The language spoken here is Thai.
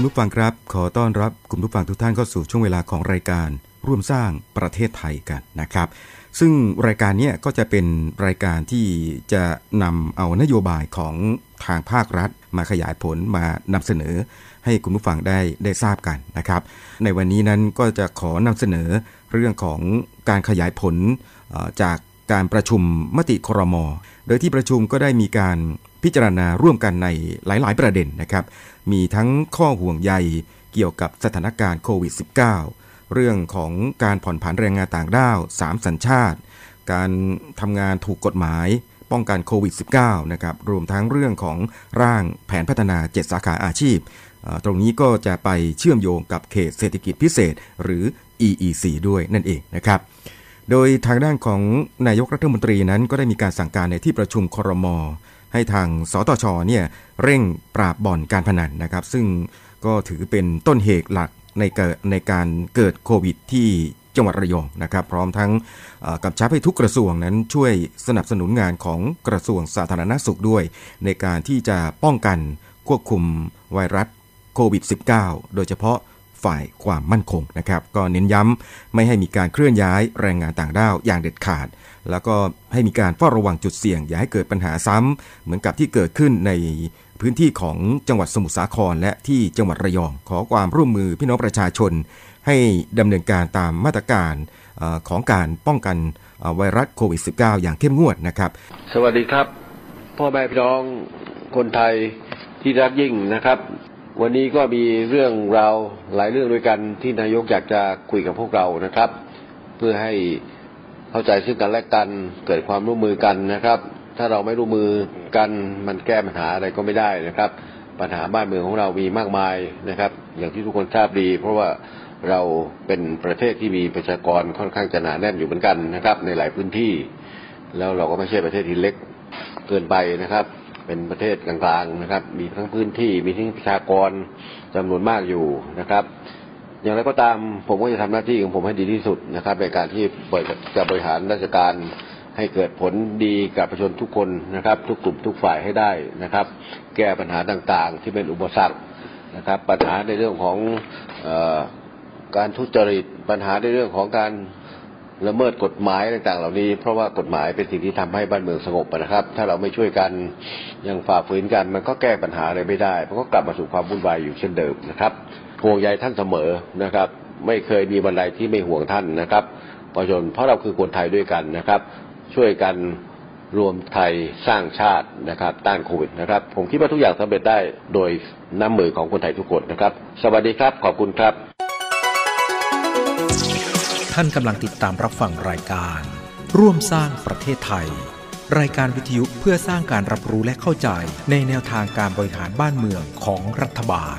คุณผู้ฟังครับ ขอต้อนรับคุณผู้ฟังทุกท่านเข้าสู่ช่วงเวลาของรายการร่วมสร้างประเทศไทยกันนะครับ ซึ่งรายการนี้ก็จะเป็นรายการที่จะนำเอานโยบายของทางภาครัฐ มาขยายผลมานำเสนอ ให้คุณผู้ฟังได้ได้ทราบกันนะครับ ในวันนี้นั้นก็จะขอนำเสนอเรื่องของการขยายผลจากการประชุมมติครม โดยที่ประชุมก็ได้มีการ พิจารณาร่วมกันในหลาย ๆ ประเด็นนะครับ มีทั้งข้อห่วงใยเกี่ยวกับสถานการณ์โควิด -19 เรื่องของการผ่อนผันแรงงานต่างด้าว 3 สัญชาติ การทำงานถูกกฎหมายป้องกันโควิด -19 นะครับ รวมทั้งเรื่องของร่างแผนพัฒนา 7 สาขาอาชีพ ตรงนี้ก็จะไปเชื่อมโยงกับเขตเศรษฐกิจพิเศษ หรือ EEC ด้วยนั่นเองนะครับ โดยทางด้านของนายกรัฐมนตรีนั้นก็ได้มีการสั่งการในที่ประชุมครม ให้ทางสตชเนี่ยเร่งปราบบ่อนการพนันนะครับ ซึ่งก็ถือเป็นต้นเหตุหลักในเกิดในการเกิดโควิดที่จังหวัดระยองนะครับ พร้อมทั้งกับชับให้ทุกกระทรวงนั้นช่วยสนับสนุนงานของกระทรวงสาธารณสุขด้วย ในการที่จะป้องกันควบคุมไวรัสโควิด -19 โดยเฉพาะ ฝ่ายความมั่นคงนะครับ ก็เน้นย้ำไม่ให้มีการเคลื่อนย้ายแรงงานต่างด้าวอย่างเด็ดขาด แล้วก็ให้มีการเฝ้าระวังจุดเสี่ยง อย่าให้เกิดปัญหาซ้ำเหมือนกับที่เกิดขึ้นในพื้นที่ของจังหวัดสมุทรสาคร และที่จังหวัดระยองขอความร่วมมือพี่น้องประชาชน ให้ดำเนินการตามมาตรการของการป้องกันไวรัสโควิด -19 อย่างเข้มงวดนะครับ สวัสดีครับ พ่อแม่พี่น้องคนไทยที่รักยิ่งนะครับ วันนี้ก็มีเรื่องราวหลายเรื่องด้วยกันที่นายกอยากจะคุยกับพวกเรานะครับ เพื่อให้เข้าใจซึ่งกันและกันเกิดความร่วมมือกันนะครับ ถ้าเราไม่ร่วมมือกันมันแก้ปัญหาอะไรก็ไม่ได้นะครับ ปัญหาบ้านเมืองของเรามีมากมายนะครับ อย่างที่ทุกคนทราบดี เพราะว่าเราเป็นประเทศที่มีประชากรค่อนข้างจะหนาแน่นอยู่เหมือนกันนะครับ ในหลายพื้นที่ แล้วเราก็ไม่ใช่ประเทศที่เล็กเกินไปนะครับ เป็นประเทศกลางๆนะครับ มีทั้งพื้นที่มีทั้งประชากรจำนวนมากอยู่นะครับ อย่างไรก็ตามผมก็จะทำหน้าที่ของผมให้ดีที่สุดนะครับ ในการที่จะบริหารราชการให้เกิดผลดีกับประชาชนทุกคนนะครับ ทุกกลุ่มทุกฝ่ายให้ได้นะครับ แก้ปัญหาต่างๆ ที่เป็นอุปสรรคนะครับ ปัญหาในเรื่องของอการทุจริตปัญหาในเรื่องของการ ละเมิดกฎหมายต่างๆ เหล่านี้ เพราะว่ากฎหมายเป็นสิ่งที่ทำให้บ้านเมืองสงบนะครับ ถ้าเราไม่ช่วยกันยังฝ่าฝืนกัน มันก็แก้ปัญหาอะไรไม่ได้มันก็กลับมาสู่ความวุ่นวายอยู่เช่นเดิมนะครับห่วงใยท่านเสมอนะครับ ไม่เคยมีบันไดที่ไม่ห่วงท่านนะครับประชาชนเพราะเราคือคนไทยด้วยกันนะครับ ช่วยกันรวมไทยสร้างชาตินะครับ ต้านโควิดนะครับ ผมคิดว่าทุกอย่างสำเร็จได้โดยน้ำมือของคนไทยทุกคนนะครับ สวัสดีครับ ขอบคุณครับ ท่านกำลังติดตามรับฟังรายการ ร่วมสร้างประเทศไทย รายการวิทยุเพื่อสร้างการรับรู้และเข้าใจในแนวทางการบริหารบ้านเมืองของรัฐบาล